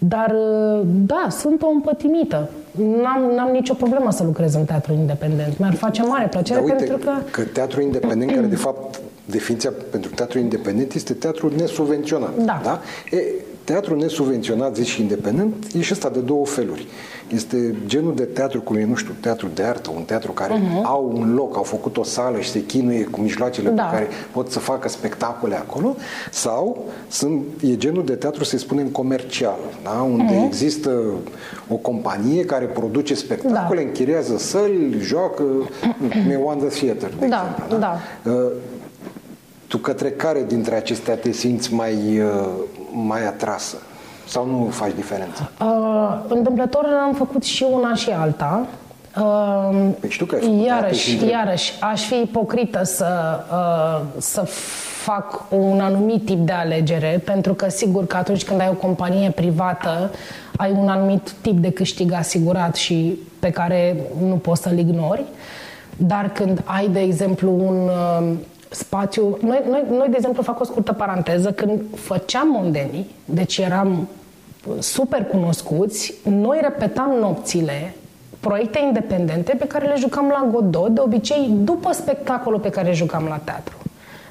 Dar, uh, da, sunt o împătimită. N-am, n-am nicio problemă să lucrez în teatru independent. Mi-ar face mare plăcere uite, pentru că... că teatru independent, care de fapt definiția pentru teatru independent este teatru nesubvenționat. Da. da? E, teatru nesubvenționat, zici și independent, e și ăsta de două feluri. Este genul de teatru, cum e, nu știu, teatru de artă, un teatru care uh-huh. au un loc, au făcut o sală și se chinuie cu mijloacele da. pe care pot să facă spectacole acolo, sau sunt, e genul de teatru, să spunem, comercial, da? unde uh-huh. există o companie care produce spectacole, da. închiriază săli, joacă, cum e Wonder Theater, de da, exemplu. Da? Da. Uh, tu către care dintre acestea te simți mai, uh, mai atrasă? Sau nu faci diferență? Uh, întâmplător am făcut și una și alta. Uh, păi știu că ai iarăși, iarăși, aș fi ipocrită să, uh, să fac un anumit tip de alegere, pentru că sigur că atunci când ai o companie privată, ai un anumit tip de câștig asigurat și pe care nu poți să-l ignori. Dar când ai, de exemplu, un uh, spațiu... Noi, noi, noi, de exemplu, fac o scurtă paranteză, când făceam mondenii, deci eram super cunoscuți, noi repetam nopțile proiecte independente pe care le jucam la Godot, de obicei după spectacolul pe care jucam la teatru.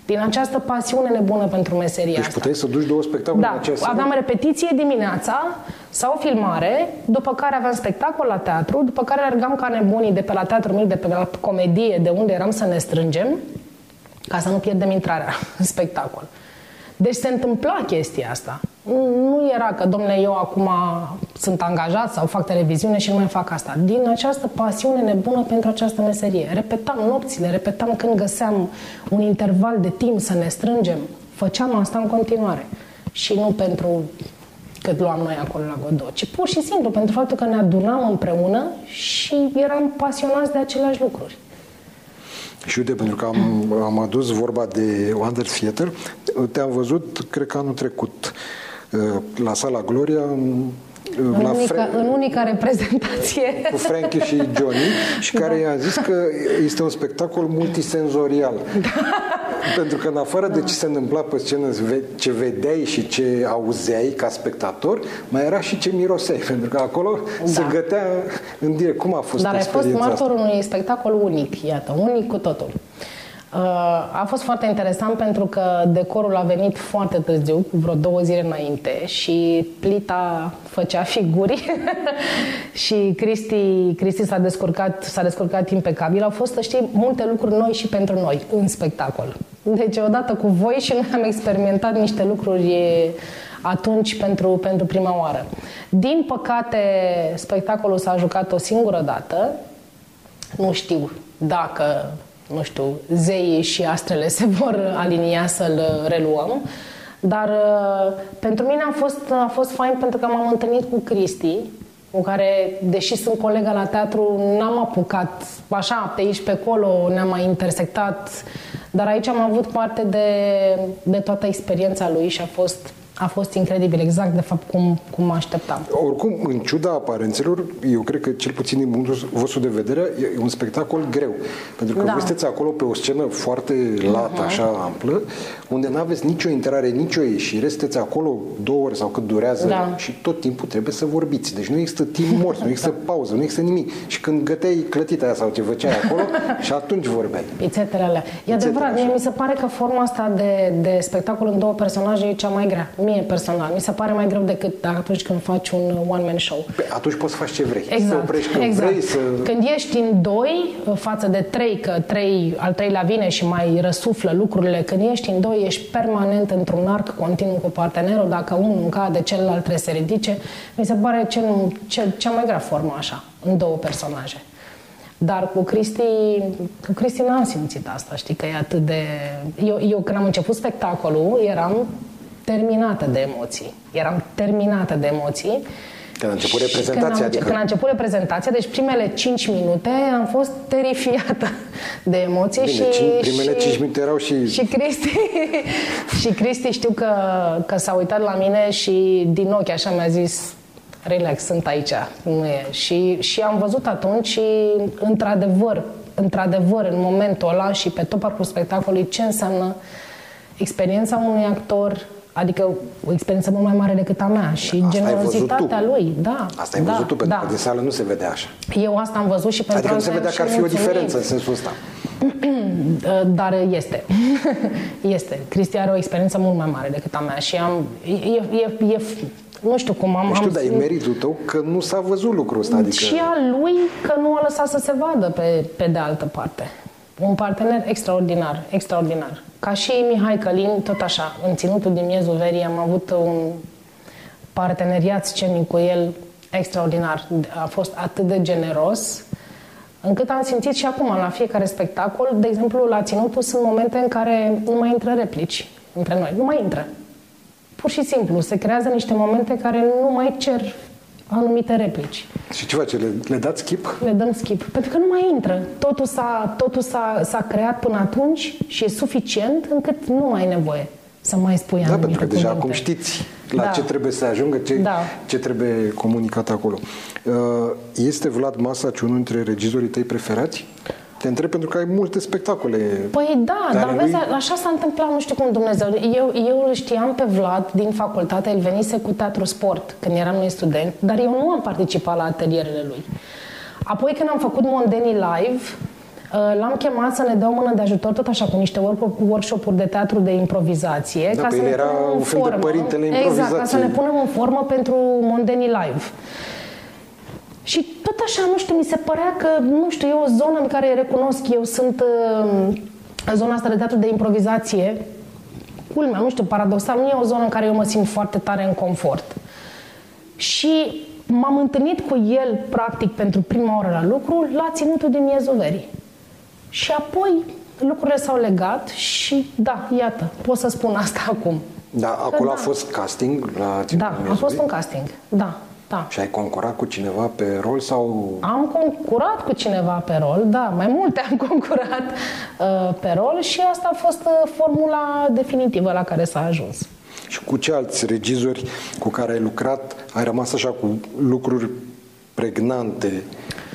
Din această pasiune nebună pentru meseria deci asta. puteai să duci două spectacole da, în această aveam repetiție dimineața sau filmare, după care aveam spectacol la teatru, după care alergam ca nebunii de pe la teatru mic, de pe la comedie, de unde eram să ne strângem, ca să nu pierdem intrarea în spectacol. Deci se întâmpla chestia asta. Nu era că, domnule, eu acum sunt angajat sau fac televiziune și nu mai fac asta. Din această pasiune nebună pentru această meserie. Repetam nopțile, repetam când găseam un interval de timp să ne strângem. Făceam asta în continuare. Și nu pentru cât luam noi acolo la Godot, ci pur și simplu pentru faptul că ne adunam împreună și eram pasionați de aceleași lucruri. Și uite, pentru că am, am adus vorba de Wonder Theater, te-am văzut, cred că anul trecut, uh, la Sala Gloria, în, la unica, Fra- în unica reprezentație. Cu Frankie și Johnny și care da. i-a zis că este un spectacol multisenzorial. Da. Pentru că în afară da. de ce se întâmpla pe scenă, ce vedeai și ce auzeai ca spectator, mai era și ce miroseai, pentru că acolo da. se gătea în direct. Cum a fost Dar ai fost martorul unui spectacol unic, iată, unic cu totul. Uh, a fost foarte interesant pentru că decorul a venit foarte târziu, cu vreo două zile înainte și plita făcea figuri și Cristi, Cristi s-a, descurcat, s-a descurcat impecabil. Au fost, să știi, multe lucruri noi și pentru noi în spectacol. Deci odată cu voi și noi am experimentat niște lucruri atunci pentru, pentru prima oară. Din păcate, spectacolul s-a jucat o singură dată. Nu știu dacă nu știu, zeii și astrele se vor alinia să-l reluăm. Dar uh, pentru mine a fost, a fost fain pentru că m-am întâlnit cu Cristi, cu care, deși sunt colega la teatru, n-am apucat așa, pe aici, pe acolo, ne-am mai intersectat, dar aici am avut parte de, de toată experiența lui și a fost a fost incredibil, exact de fapt cum, cum mă așteptam. Oricum, în ciuda aparențelor, eu cred că cel puțin din punctul vostru de vedere, e un spectacol greu. Pentru că da. voi sunteți acolo pe o scenă foarte lată, uh-huh. așa amplă, unde nu aveți nicio intrare, nicio ieșire, sunteți acolo două ori sau cât durează da. și tot timpul trebuie să vorbiți. Deci nu există timp mort, nu există da. pauză, nu există nimic. Și când găteai clătita aia sau ce făceai acolo, și atunci vorbeai. Pițetele alea. E adevărat, mie mi se pare că forma asta de, de spectacol în două personaje e cea mai grea mie personal. Mi se pare mai greu decât atunci când faci un one-man show. Pe păi atunci poți să faci ce vrei. Exact. Să oprești când exact. vrei. Să... Când ești în doi față de trei, că trei, al treilea vine și mai răsuflă lucrurile, când ești în doi, ești permanent într-un arc continuu cu partenerul, dacă unul cade, celălalt trebuie să ridice, mi se pare cel, cel, cea mai grea formă așa, în două personaje. Dar cu Cristi, cu Cristi n-am simțit asta, știi, că e atât de... Eu, eu când am început spectacolul, eram terminată de emoții. Eram terminată de emoții. Când a început reprezentația? Când a, adică... când a început reprezentația, deci primele 5 minute am fost terifiată de emoții Bine, și... primele și, 5 minute erau și... Și Cristi, și Cristi știu că, că s-a uitat la mine și din ochi așa mi-a zis relax, sunt aici, nu e. Și, și am văzut atunci și într-adevăr, într-adevăr, în momentul ăla și pe tot parcursul spectacolului, ce înseamnă experiența unui actor Adică o experiență mult mai mare decât a mea și asta generozitatea lui. Da, asta ai da, văzut tu, pentru da. că din sală nu se vede așa. Eu asta am văzut și pentru Adică nu se vedea că ar fi mulțumit. o diferență în sensul ăsta. Dar este. este. Cristi are o experiență mult mai mare decât a mea și am... E, e, e, nu știu cum am... Nu știu, am dar e meritul tău că nu s-a văzut lucrul ăsta. Adică... Și a lui că nu a lăsat să se vadă pe, pe de altă parte. Un partener extraordinar, extraordinar. Ca și Mihai Călin, tot așa, în Ținutul din Miezul Verii am avut un parteneriat scenic cu el extraordinar. A fost atât de generos, încât am simțit și acum, la fiecare spectacol, de exemplu, la Ținutul sunt momente în care nu mai intră replici între noi. Nu mai intră. Pur și simplu, se creează niște momente care nu mai cer anumite replici. Și ce face? Le, le dați skip? Le dăm skip. Pentru că nu mai intră. Totul, s-a, totul s-a, s-a creat până atunci și e suficient încât nu mai ai nevoie să mai spui Da, anumite pentru că deja cuvinte. acum știți la Da. ce trebuie să ajungă, ce, Da. ce trebuie comunicat acolo. Uh, Este Vlad Masaci unul dintre regizorii tăi preferați? Te întreb pentru că ai multe spectacole. Păi da, Dar dar lui- vezi, așa s-a întâmplat, nu știu cum Dumnezeu. Eu, eu îl știam pe Vlad din facultate, el venise cu teatru sport când eram noi student, dar eu nu am participat la atelierele lui. Apoi când am făcut Mondeni Live, uh, L-am chemat să ne dea o mână de ajutor, tot așa, cu niște work- workshop-uri de teatru de improvizație. Da, ca pe să el ne era punem în un fel de formă. părintele Exact, ca să improvizației. ne punem în formă pentru Mondeni Live. Și tot așa, nu știu, mi se părea că, nu știu, e o zonă în care recunosc, eu sunt uh, în zona asta de teatru de improvizație, culmea, nu știu, paradoxal, nu e o zonă în care eu mă simt foarte tare în confort. Și m-am întâlnit cu el, practic, pentru prima oară la lucru, la ținutul din miezul verii. Și apoi lucrurile s-au legat și, da, iată, pot să spun asta acum. Da, acolo da. a fost casting la Da, Ținutul a Miezului? fost un casting. Da, da. Și ai concurat cu cineva pe rol sau... Am concurat cu cineva pe rol, da, mai multe am concurat uh, pe rol și asta a fost uh, formula definitivă la care s-a ajuns. Și cu ce alți regizori cu care ai lucrat ai rămas așa cu lucruri pregnante,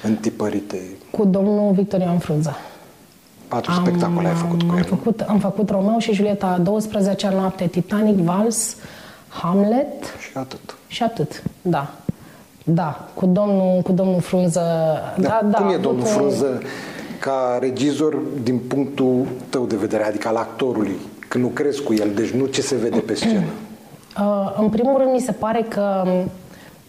întipărite? Cu domnul Victor Ioan Frunza. Patru spectacole ai făcut cu am el. făcut, am făcut Romeo și Julieta a 12-a noapte, Titanic, Vals, Hamlet Și atât. Și atât. Da. Da, cu domnul, cu domnul Frunză. Da, da, Cum a e avut domnul un- Frunză ca regizor din punctul tău de vedere, adică al actorului, când lucrezi cu el, deci nu ce se vede pe scenă? Uh, în primul rând, mi se pare că um,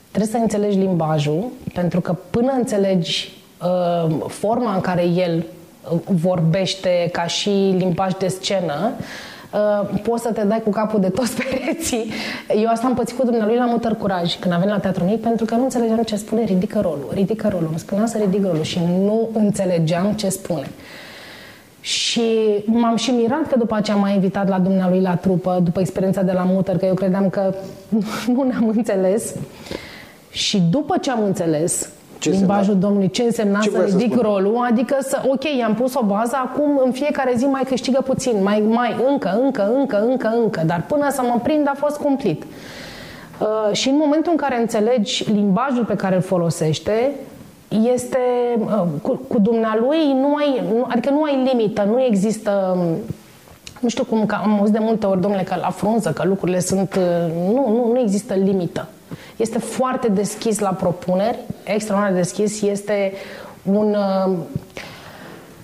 trebuie să înțelegi limbajul, pentru că până înțelegi uh, forma în care el uh, vorbește ca și limbaj de scenă, uh, poți să te dai cu capul de toți pereții. Eu asta am pățit cu dumnealui la Mutăr Curaj, când a venit la Teatru Mic, pentru că nu înțelegeam ce spune, ridică rolul, ridică rolul. Îmi spunea să ridic rolul și nu înțelegeam ce spune. Și m-am și mirat că după aceea m-a invitat la dumnealui la trupă, după experiența de la Mutăr, că eu credeam că nu ne-am înțeles. Și după ce am înțeles, ce limbajul însemna? Domnului, ce însemna ce să ridic să rolul, adică să, ok, i-am pus o bază, acum în fiecare zi mai câștigă puțin, mai, mai, încă, încă, încă, încă, încă, dar până să mă prind a fost cumplit. Uh, și în momentul în care înțelegi limbajul pe care îl folosește, este uh, cu, cu dumnealui, nu ai, nu, adică nu ai limită, nu există nu știu cum, că am auzit de multe ori, domnule, că la frunză, că lucrurile sunt... Uh, nu, nu, nu există limită. Este foarte deschis la propuneri, extraordinar de deschis, este un uh,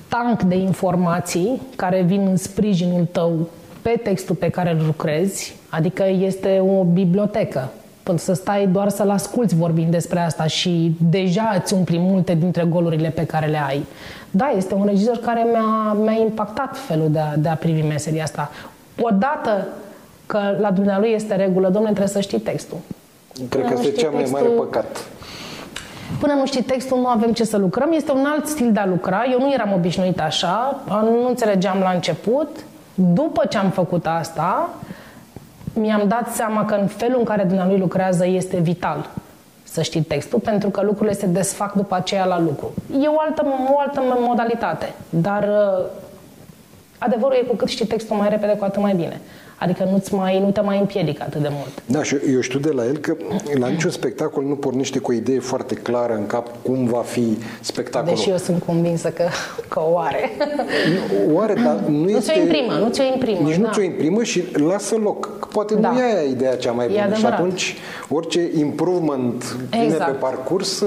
tank de informații care vin în sprijinul tău pe textul pe care îl lucrezi, adică este o bibliotecă. Până să stai doar să-l asculți vorbind despre asta și deja îți umpli multe dintre golurile pe care le ai. Da, este un regizor care mi-a, mi-a impactat felul de a, de a privi meseria asta. Odată că la dumnealui este regulă, domnule, trebuie să știi textul. Cred Până că este cea mai mare păcat. Până nu știi textul, nu avem ce să lucrăm. Este un alt stil de a lucra. Eu nu eram obișnuit așa, nu înțelegeam la început. După ce am făcut asta, mi-am dat seama că în felul în care dumnealui lucrează este vital să știi textul, pentru că lucrurile se desfac după aceea la lucru. E o altă, o altă modalitate, dar uh, adevărul e cu cât știi textul mai repede, cu atât mai bine. Adică nu-ți mai, nu te mai împiedică atât de mult. Da, și eu știu de la el că la niciun spectacol nu pornește cu o idee foarte clară în cap cum va fi spectacolul. Deși eu sunt convinsă că, că o are. O are, dar nu, nu este... Nu ți-o imprimă, nu ți-o imprimă. Nici da. nu ți-o imprimă și lasă loc. Poate da. nu e aia ideea cea mai bună. Și atunci orice improvement vine exact. pe parcurs...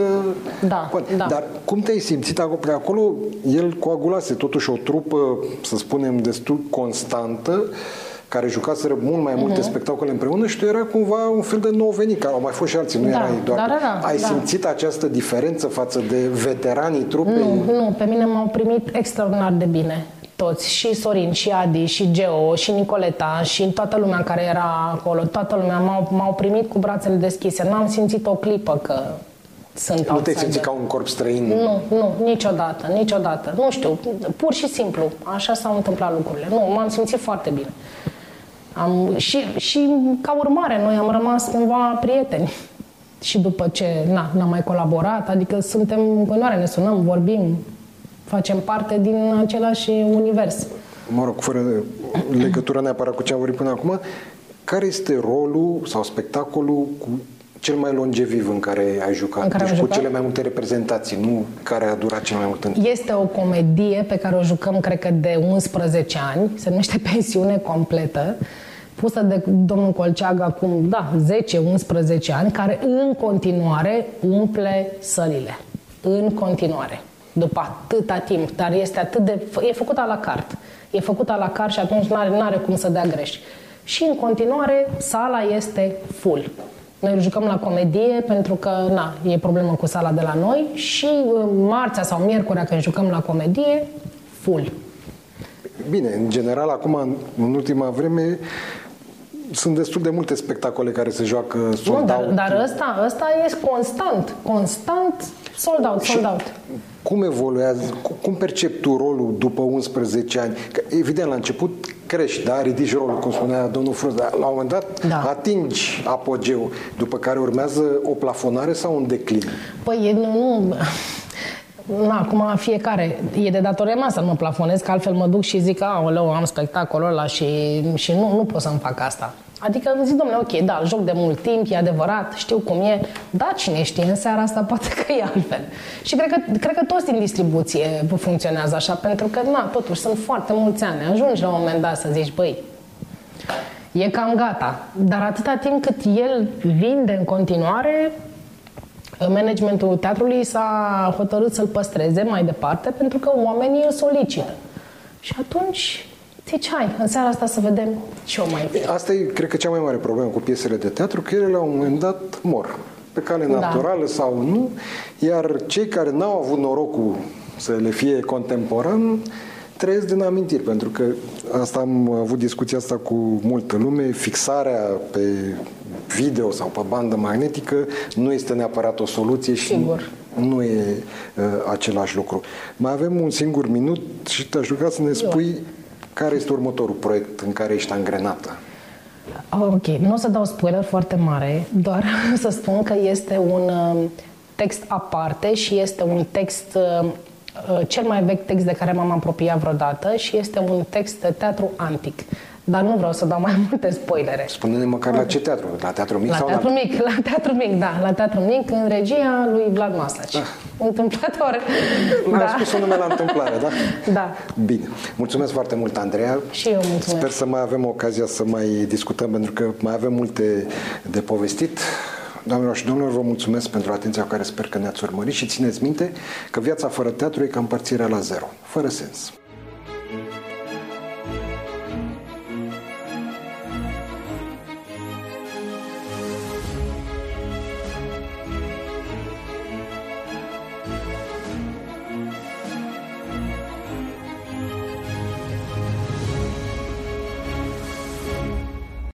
Da, poate. da. Dar cum te-ai simțit acolo? Pe acolo el coagulase totuși o trupă, să spunem, destul constantă care jucaseră mult mai multe uh-huh. spectacole împreună și tu era cumva un fel de nou venit, care au mai fost și alții, nu da, erai doar... Da, da, da, Ai da. simțit această diferență față de veteranii trupei? Nu, nu, pe mine m-au primit extraordinar de bine toți, și Sorin, și Adi, și Geo, și Nicoleta, și toată lumea care era acolo, toată lumea m-au, m-au primit cu brațele deschise. N-am simțit o clipă că sunt Nu te simți ca un corp străin? Nu, nu, niciodată, niciodată. Nu știu, pur și simplu, așa s-au întâmplat lucrurile. Nu, m-am simțit foarte bine. Am, și, și ca urmare, noi am rămas cumva prieteni. Și după ce na, n-am mai colaborat, adică suntem în continuare, ne sunăm, vorbim, facem parte din același univers. Mă rog, fără legătură neapărat cu ce am vorbit până acum, care este rolul sau spectacolul cu cel mai longeviv în care ai jucat? În care deci cu jucat? cele mai multe reprezentații, nu care a durat cel mai mult timp. Este o comedie pe care o jucăm, cred că, de 11 ani. Se numește Pensiune Completă pusă de domnul Colceag acum, da, 10-11 ani, care în continuare umple sălile. În continuare. După atâta timp. Dar este atât de... E făcut la carte. E făcut la carte și atunci nu are cum să dea greș. Și în continuare, sala este full. Noi jucăm la comedie pentru că, na, e problemă cu sala de la noi și uh, marțea sau miercurea când jucăm la comedie, full. Bine, în general, acum, în ultima vreme, sunt destul de multe spectacole care se joacă sold nu, dar, out. Dar ăsta, ăsta e constant, constant sold out, sold out. Cum evoluează, cum percepi tu rolul după 11 ani? Că, evident, la început crești, da? ridici rolul, cum spunea domnul Frunz, dar la un moment dat da. atingi apogeu, după care urmează o plafonare sau un declin? Păi, nu, nu Na, acum fiecare, e de datoria mea să nu mă plafonez, că altfel mă duc și zic, aoleu, am spectacolul ăla și, și nu, nu pot să-mi fac asta. Adică zic, domnule, ok, da, joc de mult timp, e adevărat, știu cum e, da, cine știe, în seara asta poate că e altfel. Și cred că, cred că toți din distribuție funcționează așa, pentru că, na, totuși, sunt foarte mulți ani. Ajungi la un moment dat să zici, băi, e cam gata. Dar atâta timp cât el vinde în continuare, managementul teatrului s-a hotărât să-l păstreze mai departe pentru că oamenii îl solicită. Și atunci zici, hai, în seara asta să vedem ce o mai fi. Asta e, cred că, cea mai mare problemă cu piesele de teatru, că ele la un moment dat mor pe cale da. naturală da. sau nu, iar cei care n-au avut norocul să le fie contemporan trăiesc din amintiri, pentru că asta am avut discuția asta cu multă lume, fixarea pe video sau pe bandă magnetică nu este neapărat o soluție și Sigur. nu e uh, același lucru. Mai avem un singur minut și te-aș ruga să ne spui Eu. Care este următorul proiect în care ești angrenată. Ok, nu o să dau spoiler foarte mare, doar să spun că este un uh, text aparte și este un text uh, uh, cel mai vechi text de care m-am apropiat vreodată și este un text de teatru antic. Dar nu vreau să dau mai multe spoilere. Spune-ne măcar la ce teatru? La teatru mic la sau teatru la... mic, la teatru mic, da, la teatru mic, în regia lui Vlad Masaci. Ah. Întâmplător. Am spus un nume la întâmplare, da? Da. Bine. Mulțumesc foarte mult, Andreea. Și eu mulțumesc. Sper să mai avem ocazia să mai discutăm, pentru că mai avem multe de povestit. Doamnelor și domnilor, vă mulțumesc pentru atenția cu care sper că ne-ați urmărit și țineți minte că viața fără teatru e ca împărțirea la zero, fără sens.